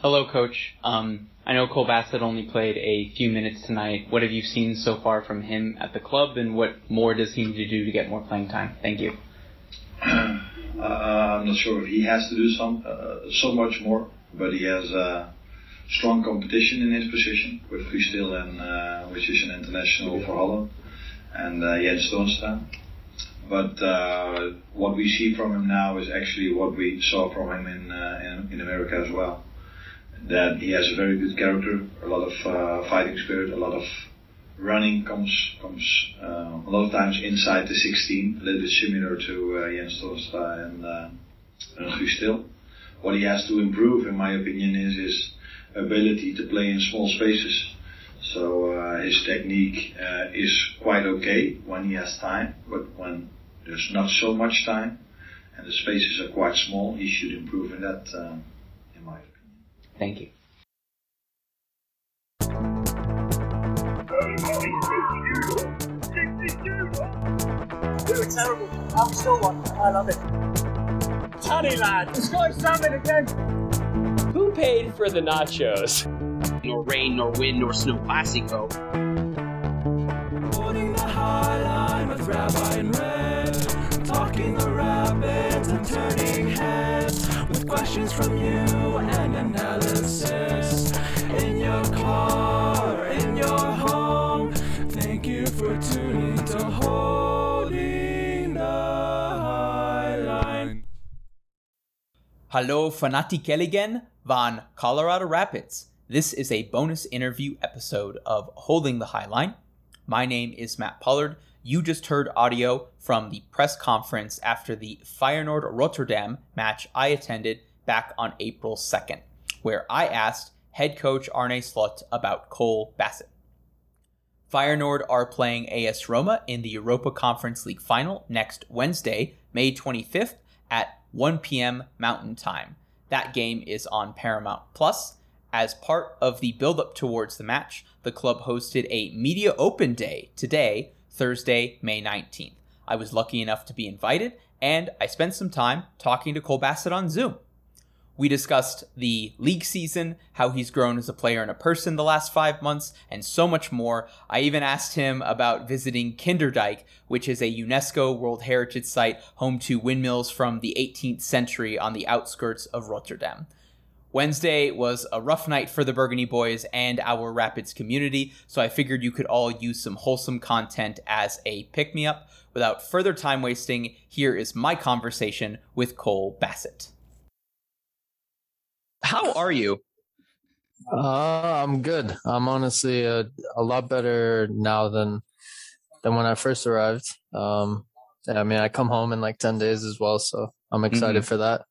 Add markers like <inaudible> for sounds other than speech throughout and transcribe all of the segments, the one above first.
Hello, Coach. Um, I know Cole Bassett only played a few minutes tonight. What have you seen so far from him at the club, and what more does he need to do to get more playing time? Thank you. <clears throat> Uh, I'm not sure if he has to do some uh, so much more, but he has uh, strong competition in his position with Guus and uh, which is an international for Holland, and uh, Jens. But uh, what we see from him now is actually what we saw from him in, uh, in, in America as well. That he has a very good character, a lot of uh, fighting spirit, a lot of running comes comes uh, a lot of times inside the 16, a little bit similar to uh, Jens Toornstra and, uh, Guus What he has to improve, in my opinion, is his ability to play in small spaces. So uh, his technique uh, is quite okay when he has time, but when there's not so much time and the spaces are quite small, he should improve in that, uh, in my opinion. Thank you. We were terrible. I'm still one. I love it. Tunny lad, the sky's salmon again. Who paid for the nachos? Nor rain, nor wind, nor snow classico. Holding the high line with Rabbi and Red. From you and analysis. In your car, in your home. Thank you for tuning to Holding the High Line. Hallo Fanatikeligen van Colorado Rapids. This is a bonus interview episode of Holding the High Line. My name is Matt Pollard. You just heard audio from the press conference after the Feyenoord Rotterdam match I attended back on April 2nd, where I asked head coach Arne Slot about Cole Bassett. Feyenoord are playing AS Roma in the Europa Conference League final next Wednesday, May 25th at 1 p.m. Mountain Time. That game is on Paramount Plus. As part of the build up towards the match, the club hosted a media open day today, Thursday, May 19th. I was lucky enough to be invited, and I spent some time talking to Cole Bassett on Zoom. We discussed the league season, how he's grown as a player and a person the last five months, and so much more. I even asked him about visiting Kinderdijk, which is a UNESCO World Heritage Site home to windmills from the 18th century on the outskirts of Rotterdam. Wednesday was a rough night for the Burgundy Boys and our Rapids community, so I figured you could all use some wholesome content as a pick me up. Without further time wasting, here is my conversation with Cole Bassett. How are you? Uh, I'm good. I'm honestly a, a lot better now than than when I first arrived. Um, yeah, I mean, I come home in like ten days as well, so I'm excited Mhm. for that.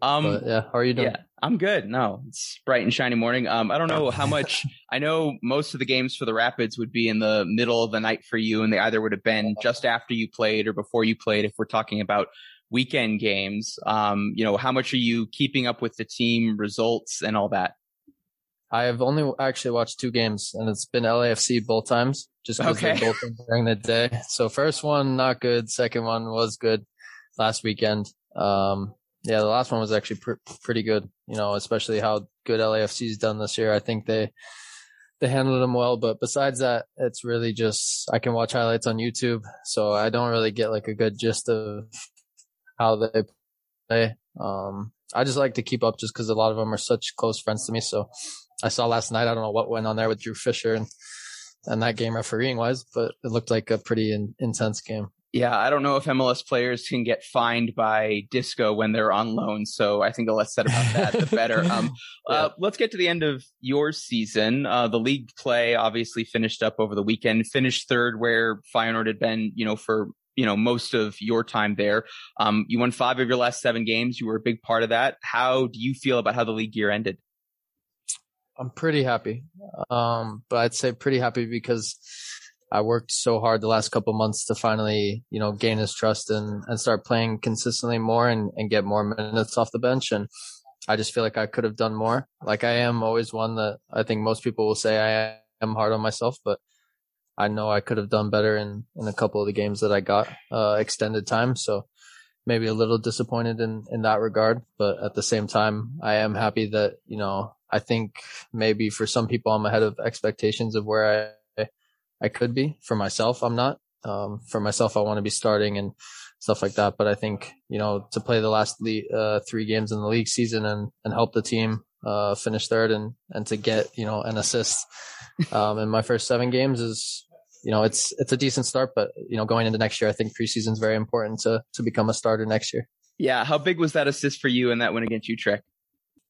Um, But yeah, how are you doing? yeah, I'm good. No, it's bright and shiny morning. Um, I don't know how <laughs> much. I know most of the games for the Rapids would be in the middle of the night for you, and they either would have been just after you played or before you played. If we're talking about weekend games, um, you know, how much are you keeping up with the team results and all that? I have only actually watched two games, and it's been LAFC both times, just because Okay. both <laughs> during the day. So first one not good, second one was good last weekend. Um, yeah, the last one was actually pr- pretty good. You know, especially how good LAFC's done this year. I think they they handled them well. But besides that, it's really just I can watch highlights on YouTube, so I don't really get like a good gist of how they play. Um, I just like to keep up just because a lot of them are such close friends to me. So I saw last night. I don't know what went on there with Drew Fischer and and that game refereeing wise, but it looked like a pretty in, intense game. Yeah, I don't know if MLS players can get fined by Disco when they're on loan, so I think the less said about that, the better. <laughs> Um, uh, let's get to the end of your season. Uh, the league play obviously finished up over the weekend, finished third where Feyenoord had been, you know, for you know most of your time there. Um, you won five of your last seven games. You were a big part of that. How do you feel about how the league year ended? I'm pretty happy. Um, but I'd say pretty happy because I worked so hard the last couple months to finally, you know, gain his trust and, and start playing consistently more and, and get more minutes off the bench. And I just feel like I could have done more. Like I am always one that I think most people will say I am hard on myself, but I know I could have done better in, in a couple of the games that I got, uh, extended time. So maybe a little disappointed in, in that regard. But at the same time, I am happy that, you know, I think maybe for some people, I'm ahead of expectations of where I, I could be. For myself, I'm not. Um, for myself, I want to be starting and stuff like that. But I think, you know, to play the last le- uh, three games in the league season and, and help the team, uh, finish third and, and to get, you know, an assist, um, in my first seven games is, you know, it's, it's a decent start, but, you know, going into next year, I think preseason is very important to, to become a starter next year. Yeah. How big was that assist for you in that win against Utrecht?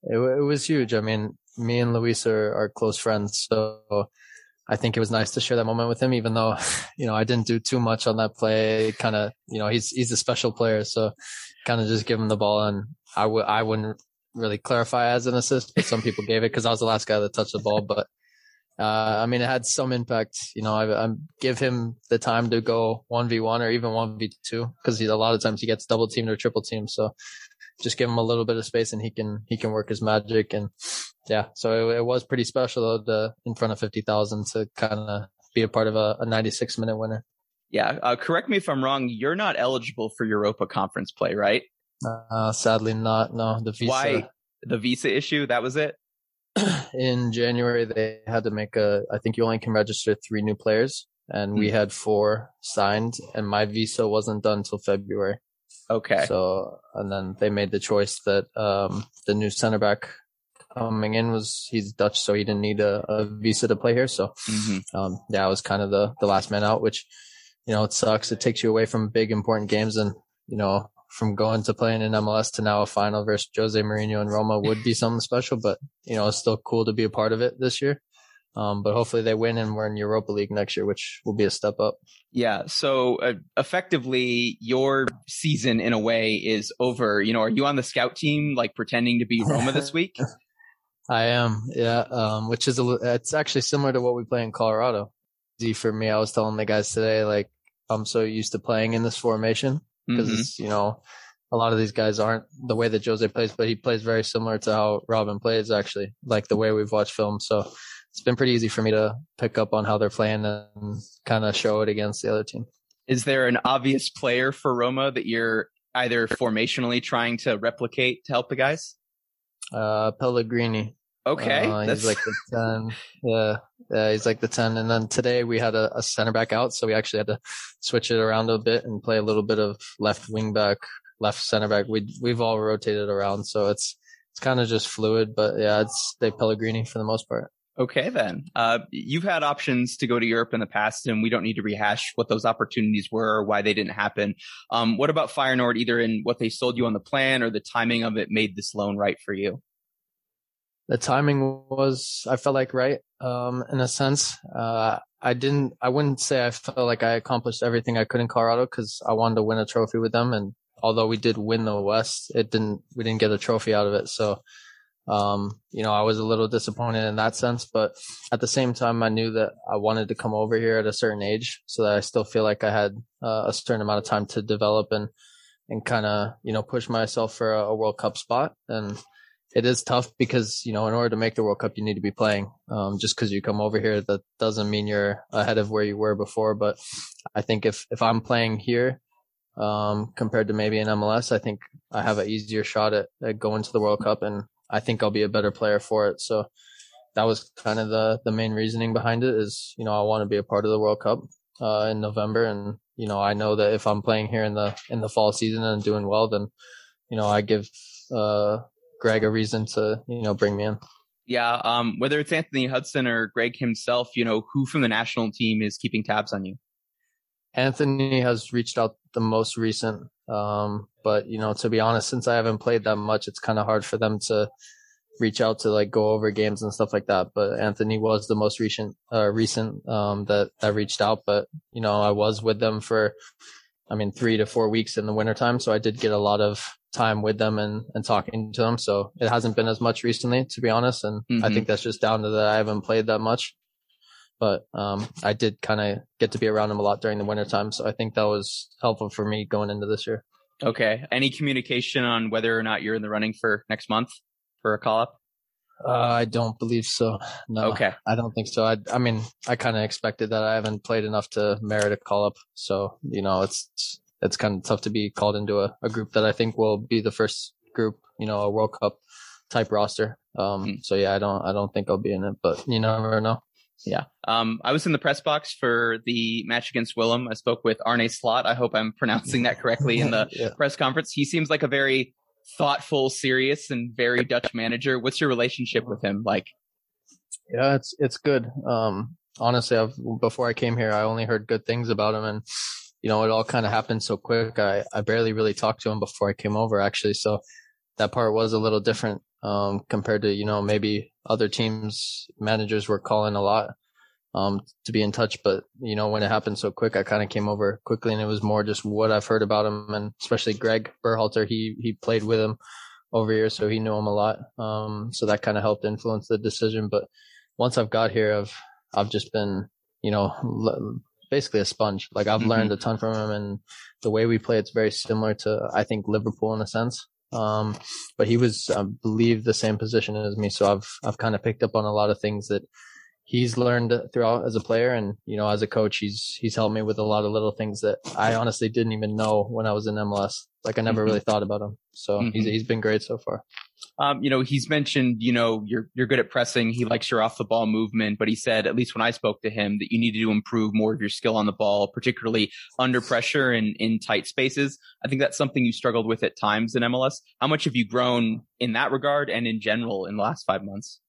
It, it was huge. I mean, me and Luis are, are close friends. So I think it was nice to share that moment with him, even though, <laughs> you know, I didn't do too much on that play. Kind of, you know, he's, he's a special player. So kind of just give him the ball and I would, I wouldn't really clarify as an assist, but some people gave it because I was the last guy that touched the ball. But uh, I mean, it had some impact. You know, I, I give him the time to go one v one or even one v two because a lot of times he gets double teamed or triple teamed. So just give him a little bit of space and he can he can work his magic. And yeah, so it, it was pretty special though, to, in front of fifty thousand to kind of be a part of a, a ninety six minute winner. Yeah, uh, correct me if I'm wrong. You're not eligible for Europa Conference play, right? Uh, sadly, not. No, the visa. Why the visa issue? That was it <clears throat> in January they had to make a I think you only can register three new players and we hmm. had four signed and my visa wasn't done until February. Okay. So and then they made the choice that um the new center back coming in was he's Dutch so he didn't need a, a visa to play here. So mm-hmm. um yeah, I was kind of the the last man out, which you know, it sucks. It takes you away from big important games and you know, from going to playing in MLS to now a final versus Jose Mourinho and Roma would be something special, but you know, it's still cool to be a part of it this year. Um, but hopefully they win and we're in Europa League next year, which will be a step up. Yeah. So uh, effectively, your season in a way is over. You know, are you on the scout team, like pretending to be Roma this <laughs> week? I am. Yeah. Um, which is a, it's actually similar to what we play in Colorado. For me. I was telling the guys today, like I'm so used to playing in this formation because mm-hmm. you know a lot of these guys aren't the way that Jose plays, but he plays very similar to how Robin plays actually, like the way we've watched film. So it's been pretty easy for me to pick up on how they're playing and kind of show it against the other team. Is there an obvious player for Roma that you're either formationally trying to replicate to help the guys? Uh, Pellegrini. Okay. Uh, he's like the 10. Yeah. Yeah. He's like the 10. And then today we had a, a, center back out. So we actually had to switch it around a bit and play a little bit of left wing back, left center back. We, we've all rotated around. So it's, it's kind of just fluid, but yeah, it's they Pellegrini for the most part. Okay, then. Uh, you've had options to go to Europe in the past, and we don't need to rehash what those opportunities were or why they didn't happen. Um, what about Feyenoord, either in what they sold you on the plan or the timing of it made this loan right for you? The timing was I felt like right um, in a sense. Uh, I didn't I wouldn't say I felt like I accomplished everything I could in Colorado because I wanted to win a trophy with them, and although we did win the West, it didn't we didn't get a trophy out of it. So. Um, you know, I was a little disappointed in that sense, but at the same time, I knew that I wanted to come over here at a certain age so that I still feel like I had uh, a certain amount of time to develop and, and kind of, you know, push myself for a, a World Cup spot. And it is tough because you know in order to make the World Cup you need to be playing. Um, just because you come over here, that doesn't mean you're ahead of where you were before. But I think if if I'm playing here um, compared to maybe in MLS, I think I have an easier shot at, at going to the World Cup, and I think I'll be a better player for it. So that was kind of the the main reasoning behind it. Is you know I want to be a part of the World Cup uh, in November, and you know I know that if I'm playing here in the in the fall season and doing well, then you know I give uh, Greg a reason to, you know, bring me in. Yeah. Um, whether it's Anthony Hudson or Greg himself, you know, who from the national team is keeping tabs on you? Anthony has reached out the most recent. Um, but you know, to be honest, since I haven't played that much, it's kind of hard for them to reach out to like go over games and stuff like that. But Anthony was the most recent, uh, recent, um, that, that reached out. But, you know, I was with them for, I mean, three to four weeks in the wintertime. So I did get a lot of time with them and, and talking to them. So it hasn't been as much recently, to be honest. And mm-hmm. I think that's just down to that I haven't played that much. But um, I did kind of get to be around them a lot during the wintertime. So I think that was helpful for me going into this year. Okay. Any communication on whether or not you're in the running for next month for a call up? Uh, I don't believe so. No. Okay. I don't think so. I, I mean, I kind of expected that. I haven't played enough to merit a call up. So, you know, it's, it's kind of tough to be called into a, a group that I think will be the first group, you know, a World Cup type roster. Um, Mm. so yeah, I don't, I don't think I'll be in it, but you never know. Yeah. Um, I was in the press box for the match against Willem. I spoke with Arne Slot. I hope I'm pronouncing that correctly in the <laughs> yeah. press conference. He seems like a very thoughtful, serious, and very Dutch manager. What's your relationship with him like? Yeah, it's it's good. Um, honestly, I've before I came here, I only heard good things about him, and you know, it all kind of happened so quick. I I barely really talked to him before I came over, actually. So that part was a little different um, compared to you know maybe other teams managers were calling a lot um, to be in touch, but you know when it happened so quick, I kind of came over quickly, and it was more just what I've heard about him, and especially Greg Berhalter. He he played with him over here, so he knew him a lot. Um, so that kind of helped influence the decision, but once I've got here, I've I've just been, you know, basically a sponge. Like I've learned a ton from him, and the way we play, it's very similar to I think Liverpool in a sense. Um, but he was, I believe, the same position as me, so I've I've kind of picked up on a lot of things that he's learned throughout as a player, and you know, as a coach, he's he's helped me with a lot of little things that I <laughs> honestly didn't even know when I was in MLS. Like I never Mhm. really thought about him, so he's Mhm. he's been great so far. Um, you know, he's mentioned, you know, you're you're good at pressing. He likes your off the ball movement, but he said, at least when I spoke to him, that you needed to improve more of your skill on the ball, particularly under pressure and in tight spaces. I think that's something you struggled with at times in MLS. How much have you grown in that regard and in general in the last five months?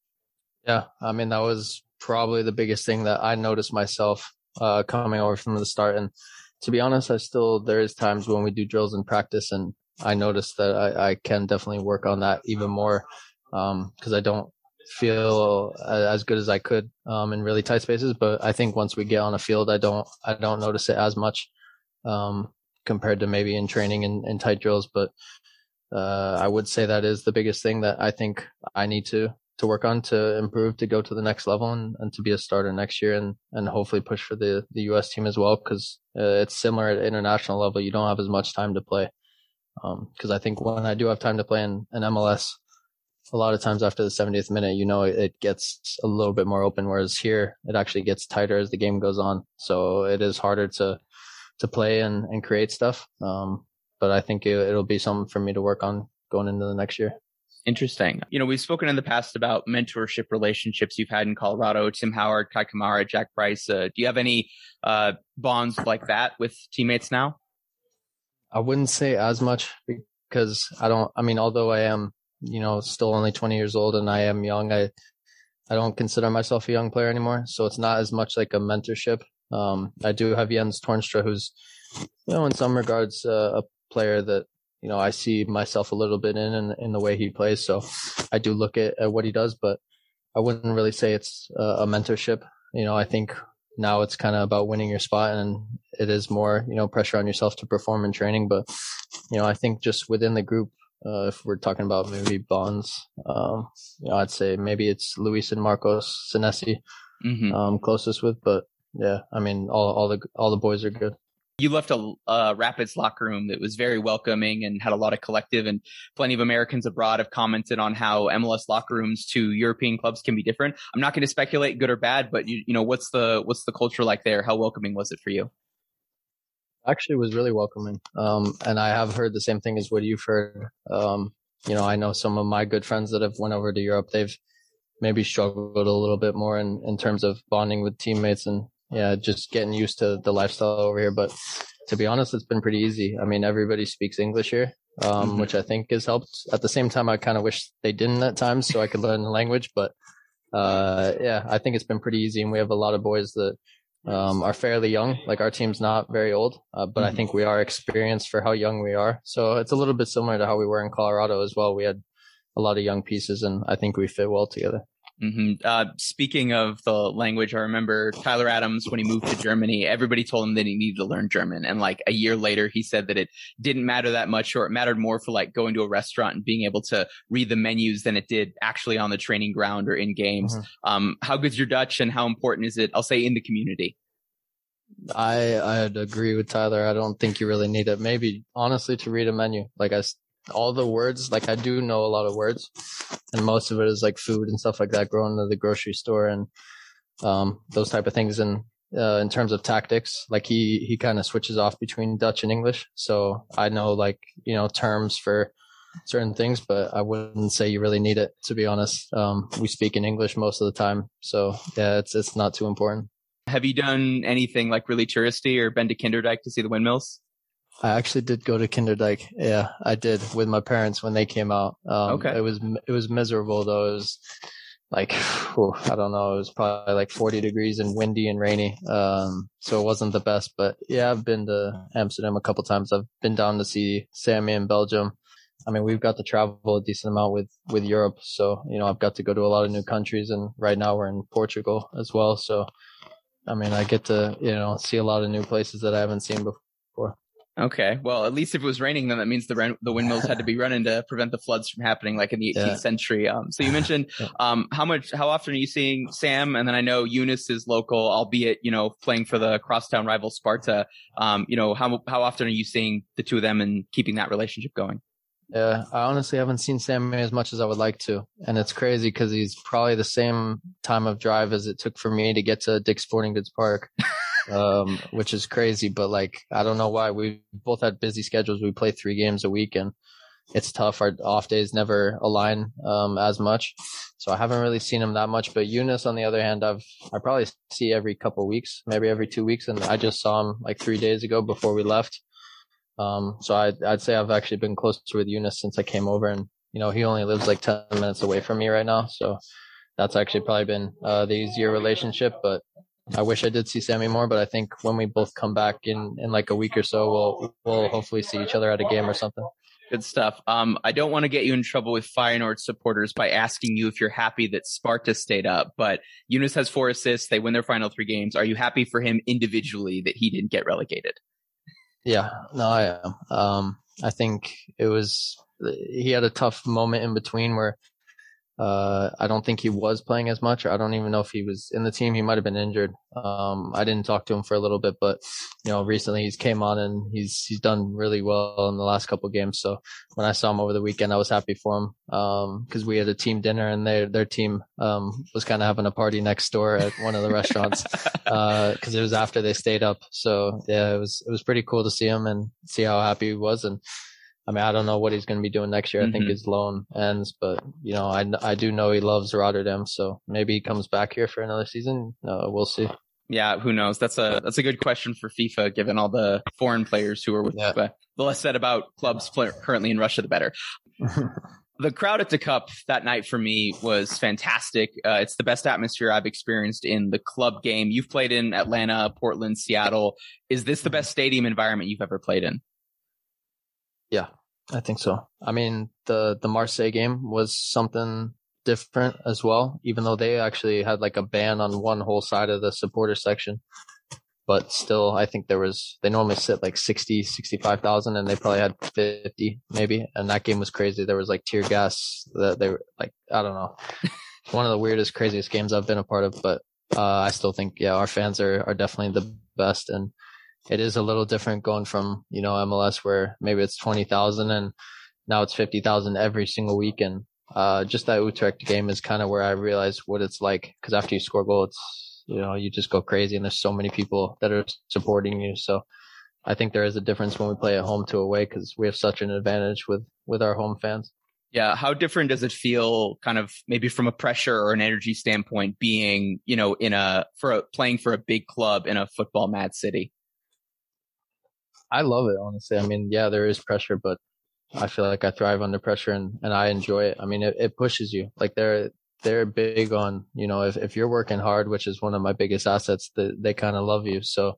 Yeah, I mean that was probably the biggest thing that I noticed myself uh, coming over from the start. And to be honest, I still there is times when we do drills in practice, and I noticed that I, I can definitely work on that even more because I don't feel as good as I could um, in really tight spaces. But I think once we get on a field, I don't I don't notice it as much um, compared to maybe in training and, and tight drills. But uh, I would say that is the biggest thing that I think I need to to work on to improve to go to the next level and, and to be a starter next year and, and hopefully push for the, the U.S. team as well because uh, it's similar at international level. You don't have as much time to play because I think when I do have time to play in, in MLS, a lot of times after the 70th minute, you know, it, it gets a little bit more open. Whereas here, it actually gets tighter as the game goes on. So it is harder to to play and, and create stuff. Um, but I think it, it'll be something for me to work on going into the next year. Interesting. You know, we've spoken in the past about mentorship relationships you've had in Colorado, Tim Howard, Kei Kamara, Jack Price. Uh, do you have any uh, bonds like that with teammates now? I wouldn't say as much because I don't, I mean, although I am, you know, still only 20 years old and I am young, I, I don't consider myself a young player anymore. So it's not as much like a mentorship. Um, I do have Jens Toornstra, who's, you know, in some regards, uh, a player that, you know, I see myself a little bit in, in, in the way he plays. So I do look at, at what he does, but I wouldn't really say it's a, a mentorship. You know, I think now it's kind of about winning your spot and it is more, you know, pressure on yourself to perform in training. But, you know, I think just within the group, uh, if we're talking about maybe bonds, um, you know, I'd say maybe it's Luis and Marcos Senesi, Mm-hmm. um, closest with, but yeah, I mean, all, all the, all the boys are good. You left a Rapids locker room that was very welcoming and had a lot of collective, and plenty of Americans abroad have commented on how MLS locker rooms to European clubs can be different. I'm not going to speculate good or bad, but you, you know, what's the what's the culture like there? How welcoming was it for you? actually was really welcoming. Um, and I have heard the same thing as what you've heard. Um, you know, I know some of my good friends that have went over to Europe. They've maybe struggled a little bit more in, in terms of bonding with teammates and yeah, just getting used to the lifestyle over here. But to be honest, it's been pretty easy. I mean, everybody speaks English here, um, Mhm. which I think has helped. At the same time, I kind of wish they didn't at times so I could learn the language. But, uh, yeah, I think it's been pretty easy. And we have a lot of boys that, um, are fairly young. Like our team's not very old, uh, but I Mhm. think we are experienced for how young we are. So it's a little bit similar to how we were in Colorado as well. We had a lot of young pieces and I think we fit well together. Hmm Uh, speaking of the language, I remember Tyler Adams when he moved to Germany. Everybody told him that he needed to learn German, and like a year later, he said that it didn't matter that much, or it mattered more for like going to a restaurant and being able to read the menus than it did actually on the training ground or in games. Mhm. Um, how good's your Dutch, and how important is it? I'll say in the community. I I'd agree with Tyler. I don't think you really need it. Maybe honestly to read a menu, like I all the words, like I do know a lot of words, and most of it is like food and stuff like that. Going to the grocery store and um those type of things, and uh, in terms of tactics. Like he he kind of switches off between Dutch and English, so I know like you know terms for certain things, but I wouldn't say you really need it to be honest. Um, we speak in English most of the time, so yeah, it's it's not too important. Have you done anything like really touristy or been to Kinderdijk to see the windmills? I actually did go to Kinderdijk. Yeah, I did with my parents when they came out. Um, Okay. It was it was miserable though. It was like <sighs> whew, I don't know. It was probably like 40 degrees and windy and rainy. Um, so it wasn't the best. But yeah, I've been to Amsterdam a couple times. I've been down to see Sammy in Belgium. I mean, we've got to travel a decent amount with with Europe. So you know, I've got to go to a lot of new countries, and right now we're in Portugal as well. So I mean, I get to you know see a lot of new places that I haven't seen before. Okay. Well, at least if it was raining, then that means the the windmills had to be running to prevent the floods from happening, like in the 18th Yeah. century. Um, so you mentioned <laughs> um, how much, how often are you seeing Sam? And then I know Younes is local, albeit you know playing for the crosstown rival Sparta. Um, you know how how often are you seeing the two of them and keeping that relationship going? Yeah, I honestly haven't seen Sam as much as I would like to, and it's crazy because he's probably the same time of drive as it took for me to get to Dick's Sporting Goods Park, <laughs> um, which is crazy. But like, I don't know why we both had busy schedules. We play three games a week, and it's tough. Our off days never align um, as much, so I haven't really seen him that much. But Younes, on the other hand, I've I probably see every couple weeks, maybe every two weeks, and I just saw him like three days ago before we left. Um, so I'd, I'd say I've actually been closer with Younes since I came over and, you know, he only lives like 10 minutes away from me right now. So that's actually probably been, uh, the easier relationship, but I wish I did see Sammy more, but I think when we both come back in, in like a week or so, we'll, we'll hopefully see each other at a game or something. Good stuff. Um, I don't want to get you in trouble with Feyenoord supporters by asking you if you're happy that Sparta stayed up, but Younes has four assists. They win their final three games. Are you happy for him individually that he didn't get relegated? Yeah, no, I am. Um, I think it was, he had a tough moment in between where, uh, I don't think he was playing as much, or I don't even know if he was in the team. He might have been injured. Um, I didn't talk to him for a little bit, but, you know, recently he's came on and he's, he's done really well in the last couple of games. So when I saw him over the weekend, I was happy for him. Um, cause we had a team dinner and their, their team, um, was kind of having a party next door at one of the restaurants <laughs> uh, cause it was after they stayed up. So yeah, it was, it was pretty cool to see him and see how happy he was. And I mean, I don't know what he's going to be doing next year. I think Mhm. his loan ends, but you know, I, I do know he loves Rotterdam. So maybe he comes back here for another season. Uh, we'll see. Yeah, who knows? That's a that's a good question for FIFA, given all the foreign players who are with. Yeah. Uh, the less said about clubs currently in Russia, the better. <laughs> the crowd at the cup that night for me was fantastic. Uh, it's the best atmosphere I've experienced in the club game. You've played in Atlanta, Portland, Seattle. Is this the best stadium environment you've ever played in? I think so. I mean, the, the Marseille game was something different as well, even though they actually had like a ban on one whole side of the supporter section. But still, I think there was, they normally sit like 60, 65,000 and they probably had 50 maybe. And that game was crazy. There was like tear gas that they were like, I don't know. <laughs> one of the weirdest, craziest games I've been a part of, but, uh, I still think, yeah, our fans are, are definitely the best. And it is a little different going from, you know, MLS where maybe it's 20,000 and now it's 50,000 every single week. And, uh, just that Utrecht game is kind of where I realized what it's like. Cause after you score a goal, it's, you know, you just go crazy and there's so many people that are supporting you. So I think there is a difference when we play at home to away because we have such an advantage with, with our home fans. Yeah. How different does it feel kind of maybe from a pressure or an energy standpoint being, you know, in a, for a, playing for a big club in a football mad city? I love it, honestly. I mean, yeah, there is pressure, but I feel like I thrive under pressure and, and I enjoy it. I mean, it, it pushes you. Like they're, they're big on, you know, if, if you're working hard, which is one of my biggest assets, they, they kind of love you. So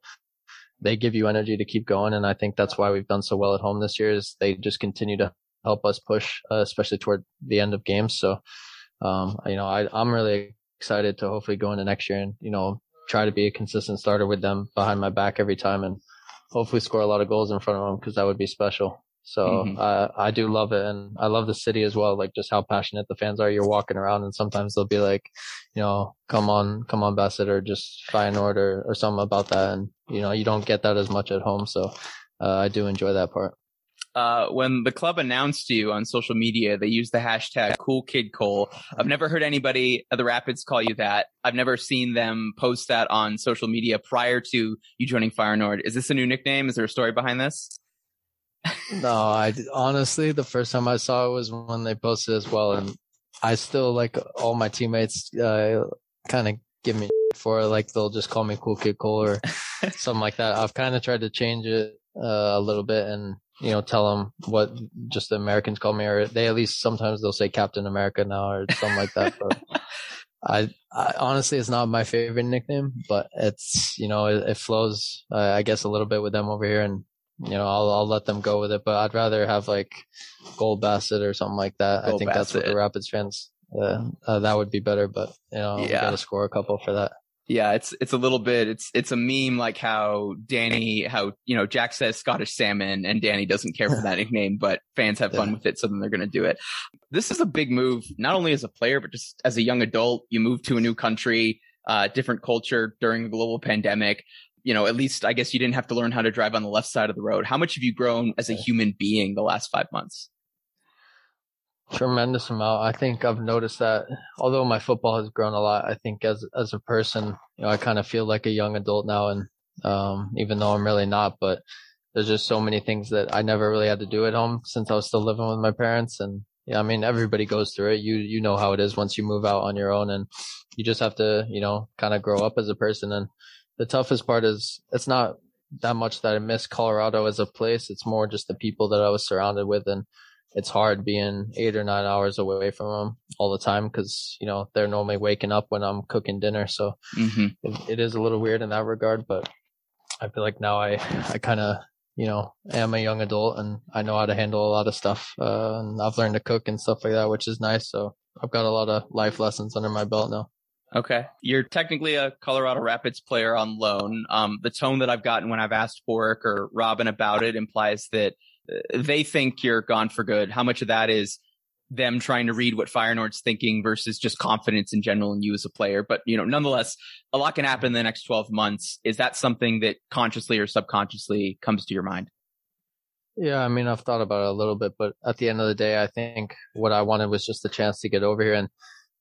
they give you energy to keep going. And I think that's why we've done so well at home this year is they just continue to help us push, uh, especially toward the end of games. So, um, you know, I, I'm really excited to hopefully go into next year and, you know, try to be a consistent starter with them behind my back every time and hopefully score a lot of goals in front of them because that would be special. So Mhm. uh, I do love it, and I love the city as well. Like just how passionate the fans are. You're walking around, and sometimes they'll be like, you know, come on, come on, Bassett, or just Feyenoord or or something about that. And you know, you don't get that as much at home. So uh, I do enjoy that part. Uh, when the club announced you on social media, they used the hashtag Cool Kid Cole. I've never heard anybody at the Rapids call you that. I've never seen them post that on social media prior to you joining Feyenoord. Is this a new nickname? Is there a story behind this? no, I honestly the first time I saw it was when they posted as well, and I still like all my teammates uh, kind of give me <laughs> for it. Like they'll just call me Cool Kid Cole or <laughs> something like that. I've kind of tried to change it uh, a little bit and you know tell them what just the Americans call me, or they at least sometimes they'll say Captain America now or something like that. But <laughs> I, I, honestly, it's not my favorite nickname, but it's you know it, it flows, uh, I guess, a little bit with them over here, and you know I'll I'll let them go with it. But I'd rather have like Gold Bassett or something like that. Gold I think that's what the Rapids fans. Uh, uh, that would be better, but you know, Yeah. got to score a couple for that. Yeah, it's it's a little bit it's it's a meme like how Danny how you know Jack says Scottish salmon and Danny doesn't care for that <laughs> nickname, but fans have fun Yeah. with it, so then they're gonna do it. This is a big move, not only as a player, but just as a young adult. You move to a new country, uh, different culture during a global pandemic. You know, at least I guess you didn't have to learn how to drive on the left side of the road. How much have you grown as a human being the last five months? Tremendous amount. I think I've noticed that although my football has grown a lot, I think as as a person, you know, I kind of feel like a young adult now and um even though I'm really not, but there's just so many things that I never really had to do at home since I was still living with my parents and yeah, I mean everybody goes through it. You you know how it is once you move out on your own and you just have to, you know, kind of grow up as a person and the toughest part is it's not that much that I miss Colorado as a place. It's more just the people that I was surrounded with and it's hard being eight or nine hours away from them all the time because you know they're normally waking up when I'm cooking dinner. So Mm-hmm. it, it is a little weird in that regard, but I feel like now I <laughs> I kind of you know am a young adult and I know how to handle a lot of stuff. Uh, and I've learned to cook and stuff like that, which is nice. So I've got a lot of life lessons under my belt now. Okay. You're technically a Colorado Rapids player on loan. Um, the tone that I've gotten when I've asked Pádraig or Robin about it implies that they think you're gone for good. How much of that is them trying to read what Feyenoord's thinking versus just confidence in general in you as a player? But, you know, nonetheless, a lot can happen in the next 12 months. Is that something that consciously or subconsciously comes to your mind? Yeah, I mean, I've thought about it a little bit, but at the end of the day, I think what I wanted was just a chance to get over here. And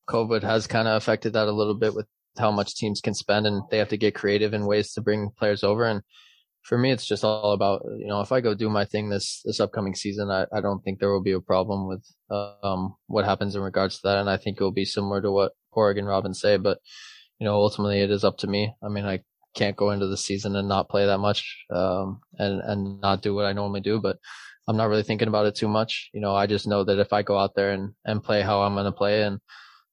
COVID has kind of affected that a little bit with how much teams can spend and they have to get creative in ways to bring players over. And for me, it's just all about, you know, if I go do my thing this, this upcoming season, I, I don't think there will be a problem with, um, what happens in regards to that. And I think it will be similar to what Oregon Robin say, but, you know, ultimately it is up to me. I mean, I can't go into the season and not play that much, um, and, and not do what I normally do, but I'm not really thinking about it too much. You know, I just know that if I go out there and, and play how I'm going to play and,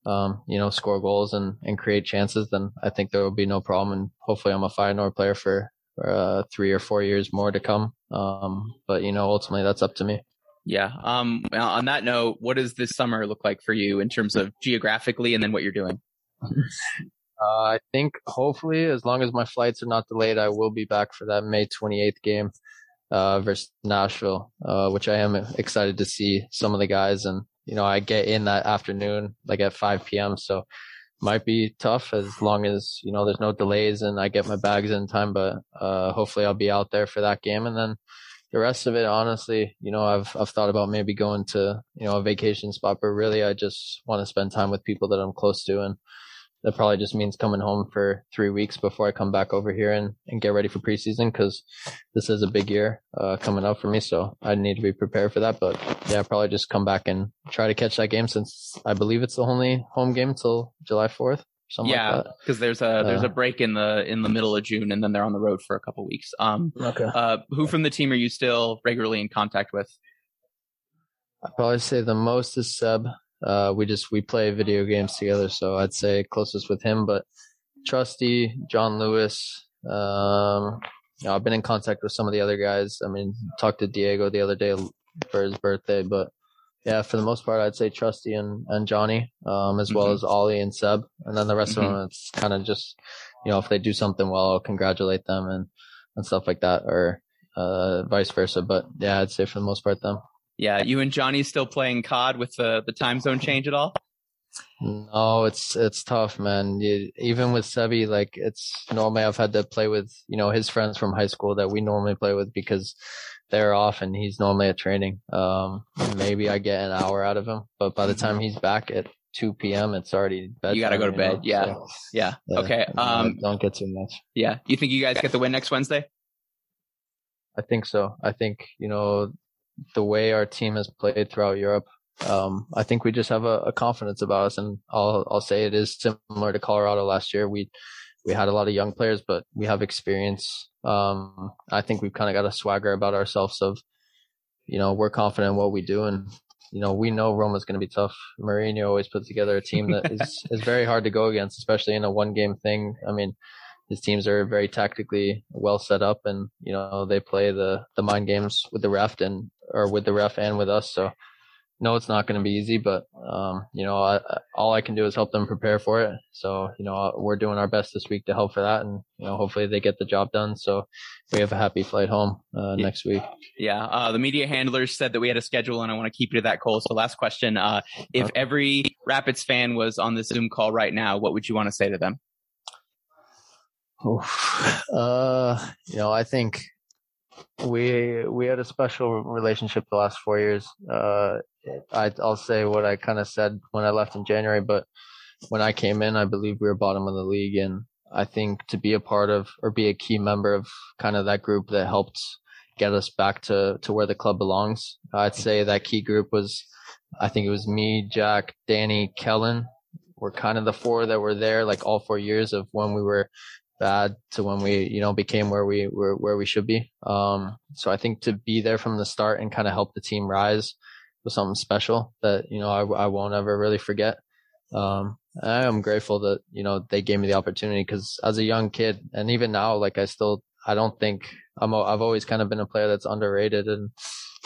um, you know, score goals and, and create chances, then I think there will be no problem. And hopefully I'm a Feyenoord player for, for uh, three or four years more to come. Um, but you know, ultimately that's up to me. Yeah. Um, on that note, what does this summer look like for you in terms of geographically and then what you're doing? <laughs> Uh, I think hopefully, as long as my flights are not delayed, I will be back for that May 28th game uh, versus Nashville, uh, which I am excited to see some of the guys. And you know, I get in that afternoon, like at 5 p.m. So might be tough as long as you know there's no delays and I get my bags in time. But uh, hopefully, I'll be out there for that game, and then the rest of it, honestly, you know, I've I've thought about maybe going to you know a vacation spot, but really, I just want to spend time with people that I'm close to and that probably just means coming home for three weeks before I come back over here and, and get ready for preseason because this is a big year uh, coming up for me. So I need to be prepared for that. But yeah, I'll probably just come back and try to catch that game since I believe it's the only home game until July 4th. Something yeah, like because there's a there's a Uh, break in the in the middle of June, and then they're on the road for a couple weeks. Um. Okay. uh, who from the team are you still regularly in contact with? I'd probably say the most is Seb. Uh, we just, we play video games together. So I'd say closest with him, but Trusty, John Lewis, um, you know, I've been in contact with some of the other guys. I mean, talked to Diego the other day for his birthday, but yeah, for the most part, I'd say Trusty and, and Johnny, um, as well Mhm. as Ollie and Seb. And then the rest Mhm. of them, it's kind of just, you know, if they do something well, I'll congratulate them and, and stuff like that or, uh, vice versa. But yeah, I'd say for the most part them. Yeah, you and Johnny still playing COD with the the time zone change at all? No, it's it's tough, man. You, even with Sebi, like it's normally I've had to play with you know his friends from high school that we normally play with because they're off and he's normally at training. Um, maybe I get an hour out of him, but by the time he's back at 2 p.m., it's already bedtime. You got to go to bed. know? Yeah. So, Yeah. uh, Okay. Um. don't get too much. Yeah. You think you guys get the win next Wednesday? I think so. I think, you know, the way our team has played throughout Europe, um, I think we just have a, a confidence about us. And I'll, I'll say it is similar to Colorado last year. We, we had a lot of young players, but we have experience. Um, I think we've kind of got a swagger about ourselves of, you know, we're confident in what we do. And, you know, we know Roma's going to be tough. Mourinho always puts together a team that is, <laughs> is very hard to go against, especially in a one game thing. I mean, his teams are very tactically well set up and you know they play the the mind games with the ref and or with the ref and with us so no it's not going to be easy but um you know I, I- all i can do is help them prepare for it so you know we're doing our best this week to help for that and you know hopefully they get the job done so we have a happy flight home uh, Yeah. next week Yeah. Uh, the media handlers said that we had a schedule, and I want to keep you to that, Cole. So, last question: uh, If every Rapids fan was on the Zoom call right now, what would you want to say to them? Oof. Uh, you know, I think we we had a special relationship the last four years. Uh, I, I'll say what I kind of said when I left in January, but when I came in, I believe we were bottom of the league, and I think to be a part of or be a key member of kind of that group that helped get us back to to where the club belongs. I'd say that key group was, I think it was me, Jack, Danny, Kellen. We're kind of the four that were there, like all four years of when we were bad to when we, you know, became where we were, where we should be. Um, so I think to be there from the start and kind of help the team rise was something special that, you know, I, I won't ever really forget. Um, I am grateful that, you know, they gave me the opportunity because as a young kid and even now, like I still, I don't think I'm, a, I've always kind of been a player that's underrated and,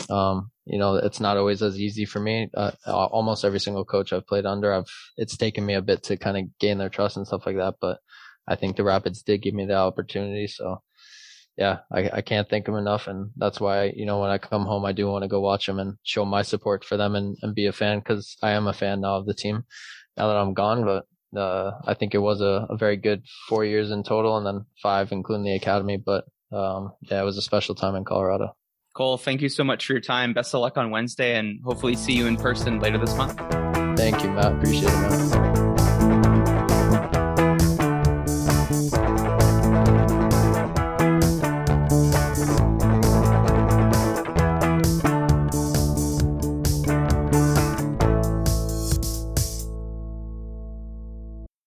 um, you know, it's not always as easy for me. Uh, almost every single coach I've played under, I've, it's taken me a bit to kind of gain their trust and stuff like that. But I think the Rapids did give me the opportunity. So yeah, I, I can't thank them enough. And that's why, you know, when I come home, I do want to go watch them and show my support for them and, and be a fan because I am a fan now of the team now that I'm gone. But, uh, I think it was a, a very good four years in total and then five, including the academy. But, um, yeah, it was a special time in Colorado. Cole, thank you so much for your time. Best of luck on Wednesday, and hopefully see you in person later this month. Thank you, Matt. Appreciate it, man.